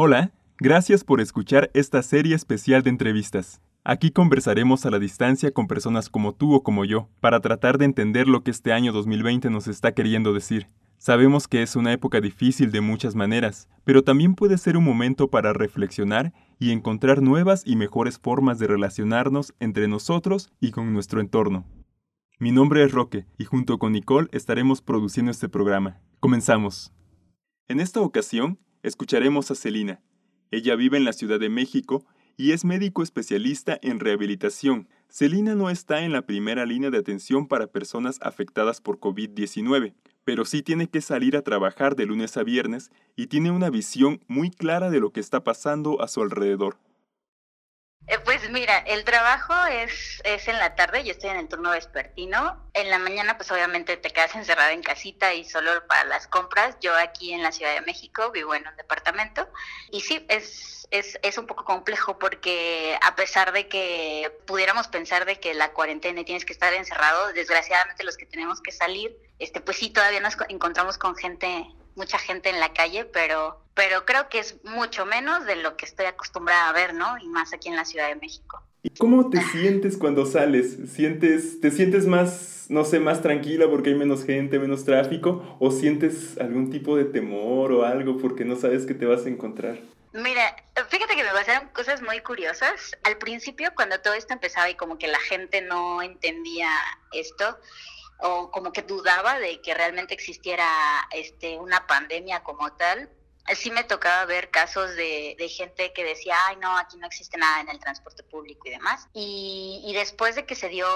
Hola, gracias por escuchar esta serie especial de entrevistas. Aquí conversaremos a la distancia con personas como tú o como yo, para tratar de entender lo que este año 2020 nos está queriendo decir. Sabemos que es una época difícil de muchas maneras, pero también puede ser un momento para reflexionar y encontrar nuevas y mejores formas de relacionarnos entre nosotros y con nuestro entorno. Mi nombre es Roque y junto con Nicole estaremos produciendo este programa. Comenzamos. En esta ocasión escucharemos a Celina. Ella vive en la Ciudad de México y es médico especialista en rehabilitación. Celina no está en la primera línea de atención para personas afectadas por COVID-19, pero sí tiene que salir a trabajar de lunes a viernes y tiene una visión muy clara de lo que está pasando a su alrededor. Eh, pues mira, el trabajo es, es en la tarde, yo estoy en el turno vespertino. En la mañana pues obviamente te quedas encerrada en casita y solo para las compras. Yo aquí en la Ciudad de México vivo en un departamento y sí, es, es, es un poco complejo porque a pesar de que pudiéramos pensar de que la cuarentena y tienes que estar encerrado, desgraciadamente los que tenemos que salir, este pues sí, todavía nos encontramos con gente mucha gente en la calle, pero, pero creo que es mucho menos de lo que estoy acostumbrada a ver, ¿no? Y más aquí en la Ciudad de México. ¿Y cómo te sientes cuando sales? ¿Sientes, ¿Te sientes más, no sé, más tranquila porque hay menos gente, menos tráfico? ¿O sientes algún tipo de temor o algo porque no sabes qué te vas a encontrar? Mira, fíjate que me pasaron cosas muy curiosas. Al principio, cuando todo esto empezaba y como que la gente no entendía esto, o como que dudaba de que realmente existiera este una pandemia como tal. Sí me tocaba ver casos de, gente que decía, ay no, aquí no existe nada en el transporte público y demás. Y, y después de que se dio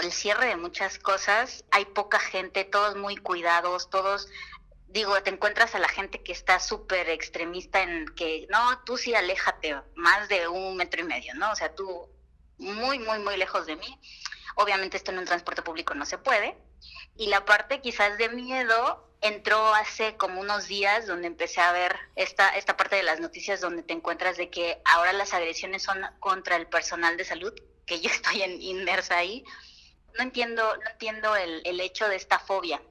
el cierre de muchas cosas, hay poca gente, todos muy cuidados, todos digo, te encuentras a la gente que está súper extremista en que, no, tú sí aléjate más de un metro y medio, ¿no? O sea, tú muy, muy, muy lejos de mí. Obviamente esto en un transporte público no se puede. Y la parte quizás de miedo entró hace como unos días donde empecé a ver esta, esta parte de las noticias donde te encuentras de que ahora las agresiones son contra el personal de salud, que yo estoy en, inmersa ahí. No entiendo, no entiendo el, el hecho de esta fobia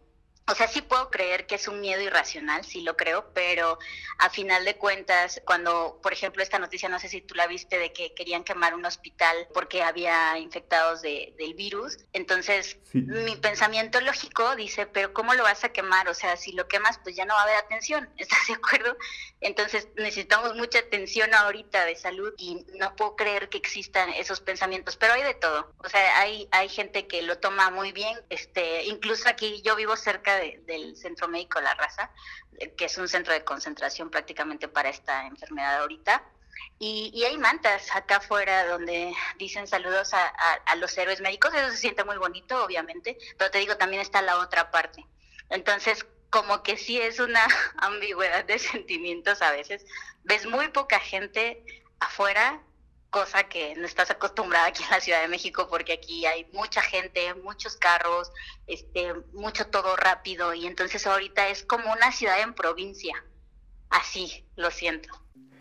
o sea, sí puedo creer que es un miedo irracional, sí lo creo, pero a final de cuentas, cuando, por ejemplo, esta noticia, no sé si tú la viste, de que querían quemar un hospital porque había infectados de, del virus, entonces mi pensamiento lógico dice, pero ¿cómo lo vas a quemar? O sea, si lo quemas, pues ya no va a haber atención, ¿estás de acuerdo? Entonces necesitamos mucha atención ahorita de salud y no puedo creer que existan esos pensamientos, pero hay de todo. O sea, hay, hay gente que lo toma muy bien, este, incluso aquí yo vivo cerca de del Centro Médico La Raza, eh, que es un centro de concentración prácticamente para esta enfermedad ahorita. Y, hay mantas acá afuera donde dicen saludos a, los héroes médicos, eso se siente muy bonito, obviamente, pero te digo, también está la otra parte. Entonces, como que sí es una ambigüedad de sentimientos a veces. Ves muy poca gente afuera cosa que no estás acostumbrada aquí en la Ciudad de México porque aquí hay mucha gente, muchos carros, este, mucho todo rápido y entonces ahorita es como una ciudad en provincia. Así, lo siento.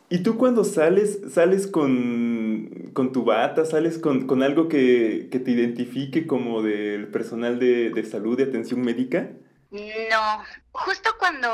¿Y tú cuando sales, sales con, tu bata, sales con, algo que, te identifique como del personal de, de salud, de atención médica? No, justo cuando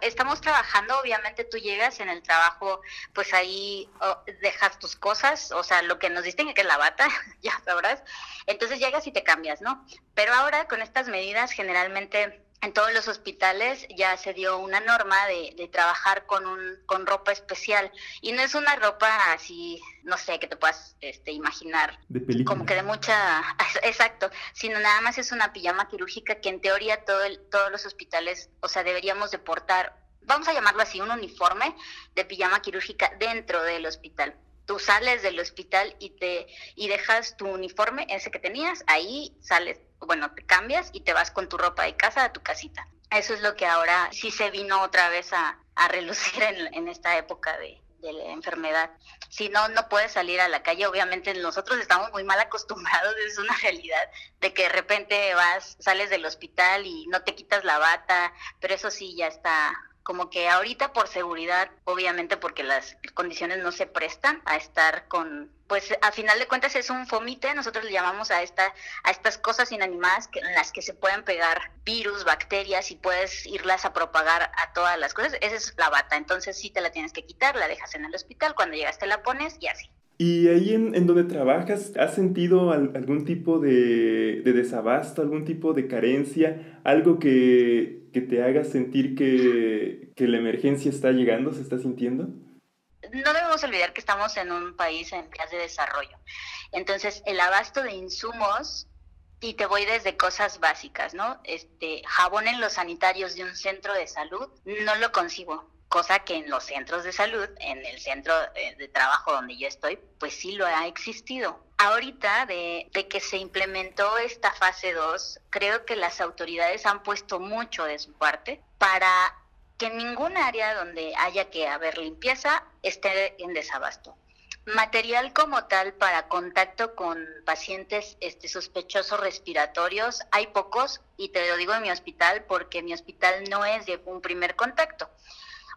estamos trabajando, obviamente tú llegas en el trabajo, pues ahí oh, dejas tus cosas, o sea, lo que nos distingue que es la bata, ya sabrás, entonces llegas y te cambias, ¿no? Pero ahora con estas medidas generalmente en todos los hospitales ya se dio una norma de, de, trabajar con, un, con ropa especial. Y no es una ropa así, no sé, que te puedas este, imaginar como que de mucha, exacto, sino nada más es una pijama quirúrgica que en teoría todo el, todos los hospitales, o sea, deberíamos de portar, vamos a llamarlo así, un uniforme de pijama quirúrgica dentro del hospital tú sales del hospital y te y dejas tu uniforme ese que tenías ahí sales bueno, te cambias y te vas con tu ropa de casa a tu casita. Eso es lo que ahora sí se vino otra vez a, relucir en, esta época de, la enfermedad. Si no, no puedes salir a la calle. Obviamente nosotros estamos muy mal acostumbrados, es una realidad, de que de repente vas, sales del hospital y no te quitas la bata, pero eso sí ya está como que ahorita por seguridad, obviamente porque las condiciones no se prestan a estar con pues a final de cuentas es un fomite, nosotros le llamamos a esta a estas cosas inanimadas en las que se pueden pegar virus, bacterias y puedes irlas a propagar a todas las cosas. Esa es la bata, entonces sí te la tienes que quitar, la dejas en el hospital, cuando llegas te la pones y así. ¿Y ahí en, en donde trabajas, has sentido algún tipo de, desabasto, algún tipo de carencia, algo que, que te haga sentir que, que la emergencia está llegando, se está sintiendo? no debemos olvidar que estamos en un país en vías de desarrollo. Entonces, el abasto de insumos, y te voy desde cosas básicas, ¿no? Este, jabón en los sanitarios de un centro de salud, no lo consigo cosa que en los centros de salud, en el centro eh, de trabajo donde yo estoy, pues sí lo ha existido. Ahorita, de, de que se implementó esta fase 2, creo que las autoridades han puesto mucho de su parte para que en ningún área donde haya que haber limpieza esté en desabasto. Material como tal para contacto con pacientes este, sospechosos respiratorios hay pocos y te lo digo en mi hospital porque mi hospital no es de un primer contacto.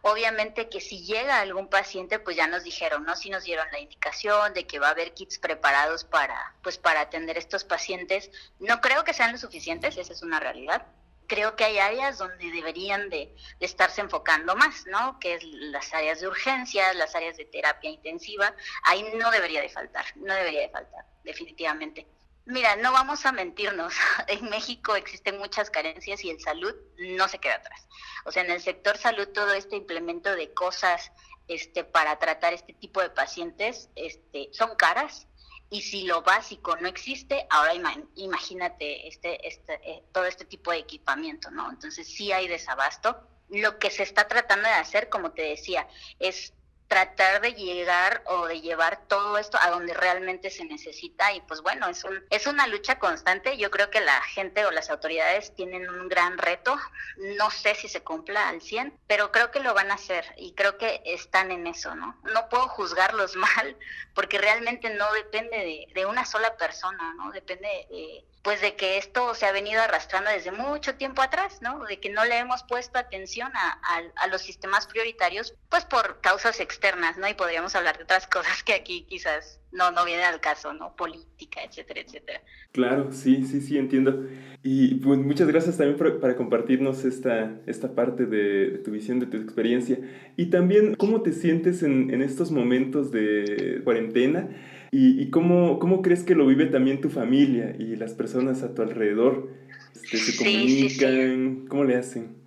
Obviamente que si llega algún paciente, pues ya nos dijeron, ¿no? Si nos dieron la indicación de que va a haber kits preparados para, pues para atender estos pacientes. No creo que sean lo suficientes, esa es una realidad. Creo que hay áreas donde deberían de, de estarse enfocando más, ¿no? Que es las áreas de urgencias, las áreas de terapia intensiva. Ahí no debería de faltar, no debería de faltar, definitivamente. Mira, no vamos a mentirnos. En México existen muchas carencias y el salud no se queda atrás. O sea, en el sector salud todo este implemento de cosas este, para tratar este tipo de pacientes este, son caras y si lo básico no existe, ahora imagínate este, este, eh, todo este tipo de equipamiento, ¿no? Entonces sí hay desabasto. Lo que se está tratando de hacer, como te decía, es tratar de llegar o de llevar todo esto a donde realmente se necesita y pues bueno, es, un, es una lucha constante. Yo creo que la gente o las autoridades tienen un gran reto. No sé si se cumpla al 100, pero creo que lo van a hacer y creo que están en eso, ¿no? No puedo juzgarlos mal porque realmente no depende de, de una sola persona, ¿no? Depende de pues de que esto se ha venido arrastrando desde mucho tiempo atrás, ¿no? De que no le hemos puesto atención a, los sistemas prioritarios, pues por causas externas, ¿no? Y podríamos hablar de otras cosas que aquí quizás no, no vienen al caso, ¿no? Política, etcétera, etcétera. Claro, sí, sí, sí, entiendo. Y pues muchas gracias también por, para compartirnos esta, esta parte de, de, tu visión, de tu experiencia. Y también, ¿cómo te sientes en, en estos momentos de cuarentena? ¿Y, cómo, cómo, crees que lo vive también tu familia y las personas a tu alrededor? Este, ¿Se comunican? ¿Cómo le hacen?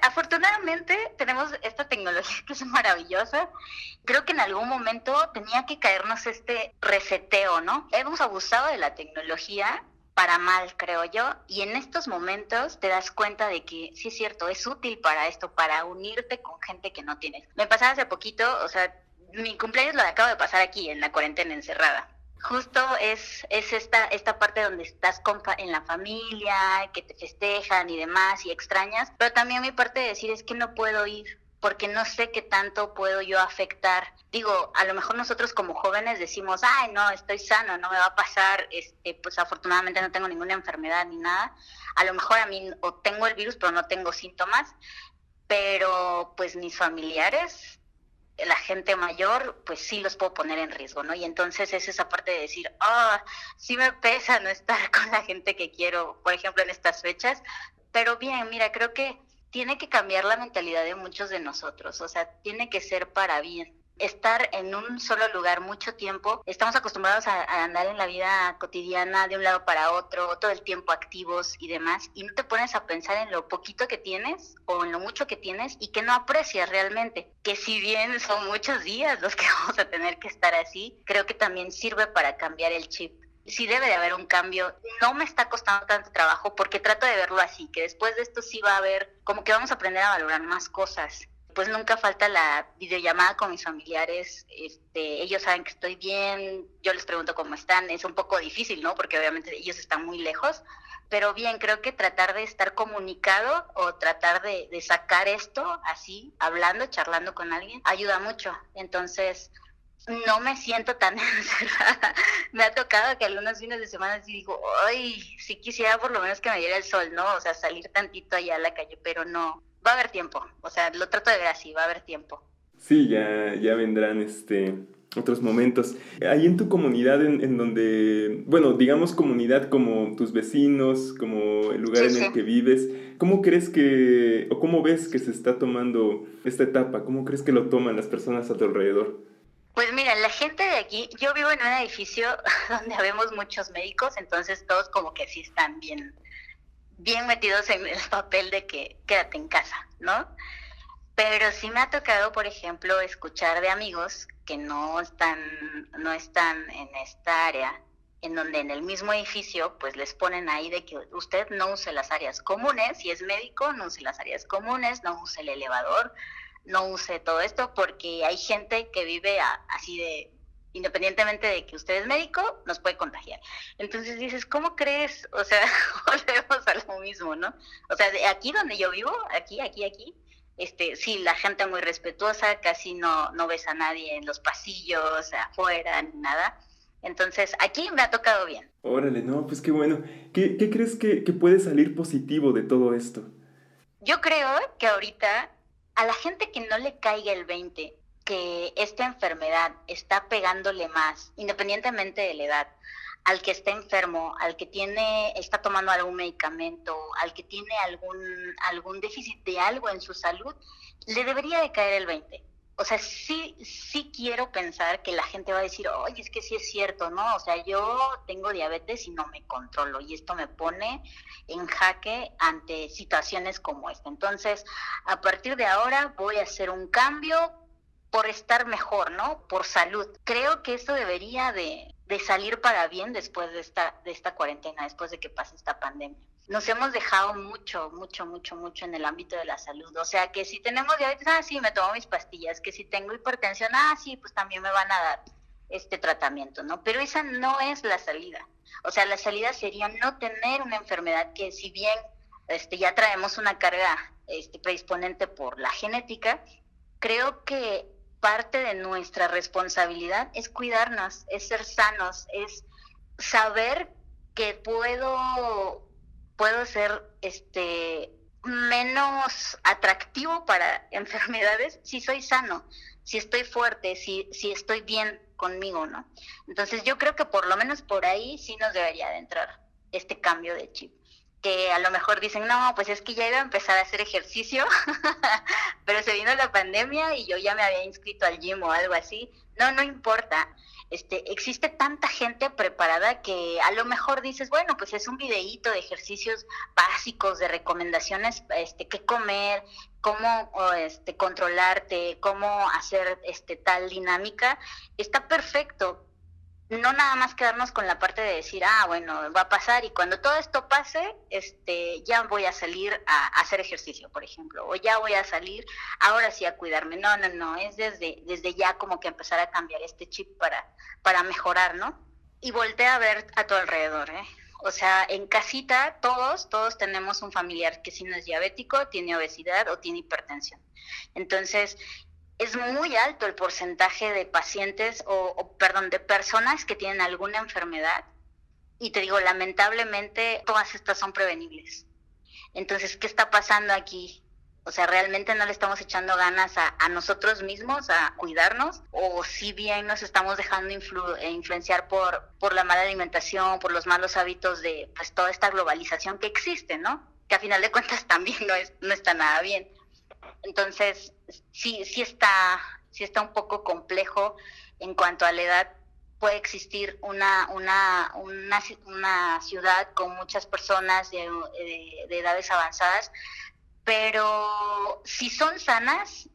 Afortunadamente tenemos esta tecnología que es maravillosa. Creo que en algún momento tenía que caernos este reseteo, ¿no? Hemos abusado de la tecnología para mal, creo yo, y en estos momentos te das cuenta de que sí es cierto, es útil para esto, para unirte con gente que no tienes. Me pasaba hace poquito, o sea, mi cumpleaños lo acabo de pasar aquí, en la cuarentena encerrada. Justo es, es esta, esta parte donde estás en la familia, que te festejan y demás, y extrañas, pero también mi parte de decir es que no puedo ir, porque no sé qué tanto puedo yo afectar. Digo, a lo mejor nosotros como jóvenes decimos, ay, no, estoy sano, no me va a pasar, este, pues afortunadamente no tengo ninguna enfermedad ni nada. A lo mejor a mí o tengo el virus, pero no tengo síntomas, pero pues mis familiares la gente mayor, pues sí los puedo poner en riesgo, ¿no? Y entonces es esa parte de decir, ah, sí me pesa no estar con la gente que quiero, por ejemplo, en estas fechas, pero bien, mira, creo que tiene que cambiar la mentalidad de muchos de nosotros, o sea, tiene que ser para bien estar en un solo lugar mucho tiempo. Estamos acostumbrados a, andar en la vida cotidiana de un lado para otro, todo el tiempo activos y demás, y no te pones a pensar en lo poquito que tienes o en lo mucho que tienes y que no aprecias realmente. Que si bien son muchos días los que vamos a tener que estar así, creo que también sirve para cambiar el chip sí debe de haber un cambio. No me está costando tanto trabajo porque trato de verlo así, que después de esto sí va a haber, como que vamos a aprender a valorar más cosas pues nunca falta la videollamada con mis familiares, este, ellos saben que estoy bien, yo les pregunto cómo están, es un poco difícil, ¿no? Porque obviamente ellos están muy lejos, pero bien, creo que tratar de estar comunicado o tratar de, de sacar esto así, hablando, charlando con alguien, ayuda mucho. Entonces, no me siento tan encerrada. me ha tocado que algunos fines de semana sí digo, ay, sí quisiera por lo menos que me diera el sol, ¿no? O sea, salir tantito allá a la calle, pero no, va a haber tiempo, o sea, lo trato de ver así, va a haber tiempo. Sí, ya, ya vendrán este, otros momentos. Ahí en tu comunidad, en, donde, bueno, digamos comunidad como tus vecinos, como el lugar en el que vives, ¿cómo crees que, o cómo ves que se está tomando esta etapa? ¿Cómo crees que lo toman las personas a tu alrededor? Pues mira, la gente de aquí, yo vivo en un edificio donde habemos muchos médicos, entonces todos como que sí están bien, bien metidos en el papel de que quédate en casa, ¿no? Pero sí me ha tocado, por ejemplo, escuchar de amigos que no están, no están en esta área, en donde en el mismo edificio, pues les ponen ahí de que usted no use las áreas comunes, si es médico, no use las áreas comunes, no use el elevador, no use todo esto, porque hay gente que vive así de, independientemente de que usted es médico, nos puede contagiar. Entonces dices, ¿cómo crees? O sea, volvemos a lo mismo, ¿no? O sea, de aquí donde yo vivo, aquí, aquí, aquí, este, sí, la gente muy respetuosa, casi no, no ves a nadie en los pasillos, afuera, ni nada. Entonces, aquí me ha tocado bien. Órale, no, pues qué bueno. ¿Qué, qué crees que, que puede salir positivo de todo esto? Yo creo que ahorita a la gente que no le caiga el 20, que esta enfermedad está pegándole más, independientemente de la edad, al que está enfermo, al que tiene, está tomando algún medicamento, al que tiene algún, algún déficit de algo en su salud, le debería de caer el 20. O sea, sí, sí quiero pensar que la gente va a decir, oye, es que sí es cierto, ¿no? O sea, yo tengo diabetes y no me controlo y esto me pone en jaque ante situaciones como esta. Entonces, a partir de ahora voy a hacer un cambio por estar mejor, ¿no? Por salud. Creo que esto debería de, de salir para bien después de esta, de esta cuarentena, después de que pase esta pandemia. Nos hemos dejado mucho, mucho, mucho, mucho en el ámbito de la salud. O sea, que si tenemos diabetes, ah, sí, me tomo mis pastillas. Que si tengo hipertensión, ah, sí, pues también me van a dar este tratamiento, ¿no? Pero esa no es la salida. O sea, la salida sería no tener una enfermedad que si bien este, ya traemos una carga este, predisponente por la genética, creo que parte de nuestra responsabilidad es cuidarnos, es ser sanos, es saber que puedo, puedo ser este menos atractivo para enfermedades si soy sano, si estoy fuerte, si, si estoy bien conmigo, ¿no? Entonces yo creo que por lo menos por ahí sí nos debería de entrar este cambio de chip que a lo mejor dicen, no, pues es que ya iba a empezar a hacer ejercicio, pero se vino la pandemia y yo ya me había inscrito al gym o algo así. No, no importa. Este, existe tanta gente preparada que a lo mejor dices, bueno, pues es un videíto de ejercicios básicos, de recomendaciones, este, qué comer, cómo este, controlarte, cómo hacer este, tal dinámica. Está perfecto, no nada más quedarnos con la parte de decir, ah, bueno, va a pasar y cuando todo esto pase, este, ya voy a salir a, hacer ejercicio, por ejemplo, o ya voy a salir ahora sí a cuidarme. No, no, no, es desde, desde ya como que empezar a cambiar este chip para, para mejorar, ¿no? Y voltea a ver a tu alrededor, ¿eh? O sea, en casita todos, todos tenemos un familiar que si no es diabético, tiene obesidad o tiene hipertensión. Entonces, es muy alto el porcentaje de pacientes o, perdón, de personas que tienen alguna enfermedad y te digo, lamentablemente todas estas son prevenibles. Entonces, ¿qué está pasando aquí? O sea, realmente no le estamos echando ganas a, nosotros mismos a cuidarnos o si bien nos estamos dejando eh, influenciar por, por la mala alimentación, por los malos hábitos de pues toda esta globalización que existe, ¿no? Que a final de cuentas también no, es, no está nada bien. Entonces, sí, sí está, sí está un poco complejo en cuanto a la edad. Puede existir una, una, una, una ciudad con muchas personas de, de, edades avanzadas, pero si son sanas,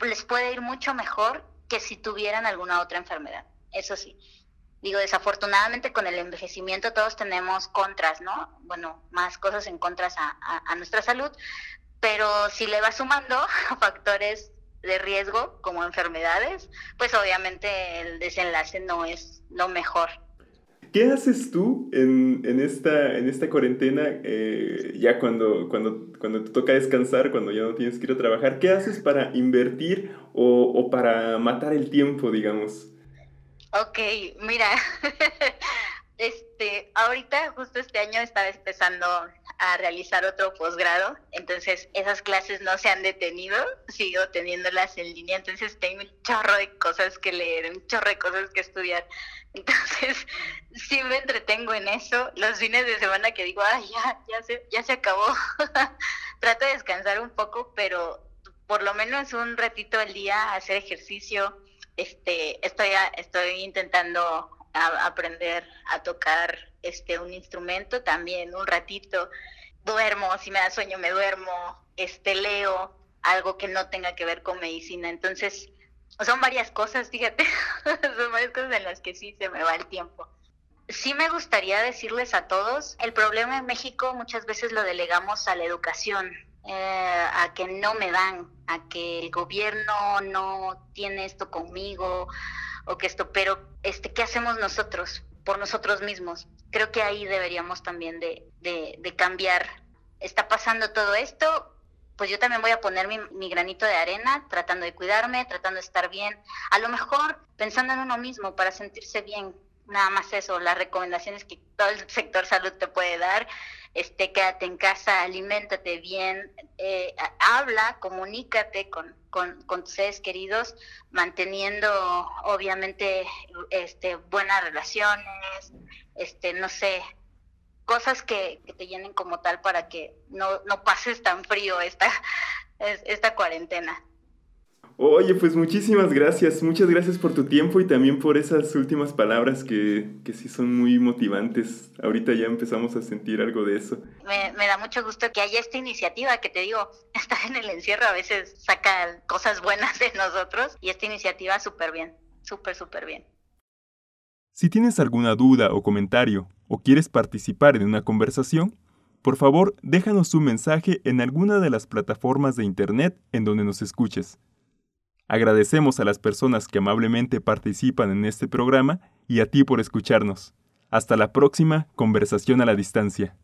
les puede ir mucho mejor que si tuvieran alguna otra enfermedad. Eso sí. Digo, desafortunadamente con el envejecimiento todos tenemos contras, ¿no? Bueno, más cosas en contras a, a nuestra salud, pero si le va sumando factores de riesgo como enfermedades, pues obviamente el desenlace no es lo mejor. ¿Qué haces tú en, en esta, en esta cuarentena, eh, ya cuando, cuando, cuando te toca descansar, cuando ya no tienes que ir a trabajar? ¿Qué haces para invertir o, o para matar el tiempo, digamos? Ok, mira, este, ahorita justo este año estaba empezando a realizar otro posgrado, entonces esas clases no se han detenido, sigo teniéndolas en línea, entonces tengo un chorro de cosas que leer, un chorro de cosas que estudiar. Entonces, sí me entretengo en eso. Los fines de semana que digo, ay, ya, ya se, ya se acabó. Trato de descansar un poco, pero por lo menos un ratito al día hacer ejercicio. Este, estoy, estoy intentando aprender a tocar este un instrumento también un ratito duermo si me da sueño me duermo este leo algo que no tenga que ver con medicina. Entonces son varias cosas fíjate son varias cosas en las que sí se me va el tiempo. Sí me gustaría decirles a todos el problema en México muchas veces lo delegamos a la educación eh, a que no me dan a que el gobierno no tiene esto conmigo o que esto, pero este, ¿qué hacemos nosotros por nosotros mismos? Creo que ahí deberíamos también de, de, cambiar. Está pasando todo esto, pues yo también voy a poner mi, mi, granito de arena, tratando de cuidarme, tratando de estar bien. A lo mejor pensando en uno mismo para sentirse bien, nada más eso, las recomendaciones que todo el sector salud te puede dar, este, quédate en casa, aliméntate bien, eh, habla, comunícate con, tus seres queridos, manteniendo obviamente este, buenas relaciones, este, no sé, cosas que, que te llenen como tal para que no, no pases tan frío esta, esta cuarentena. Oye, pues muchísimas gracias, muchas gracias por tu tiempo y también por esas últimas palabras que, que sí son muy motivantes. Ahorita ya empezamos a sentir algo de eso. Me, me, da mucho gusto que haya esta iniciativa que te digo, estar en el encierro a veces saca cosas buenas de nosotros y esta iniciativa súper bien, súper, súper bien. Si tienes alguna duda o comentario o quieres participar en una conversación, por favor déjanos un mensaje en alguna de las plataformas de Internet en donde nos escuches. Agradecemos a las personas que amablemente participan en este programa y a ti por escucharnos. Hasta la próxima conversación a la distancia.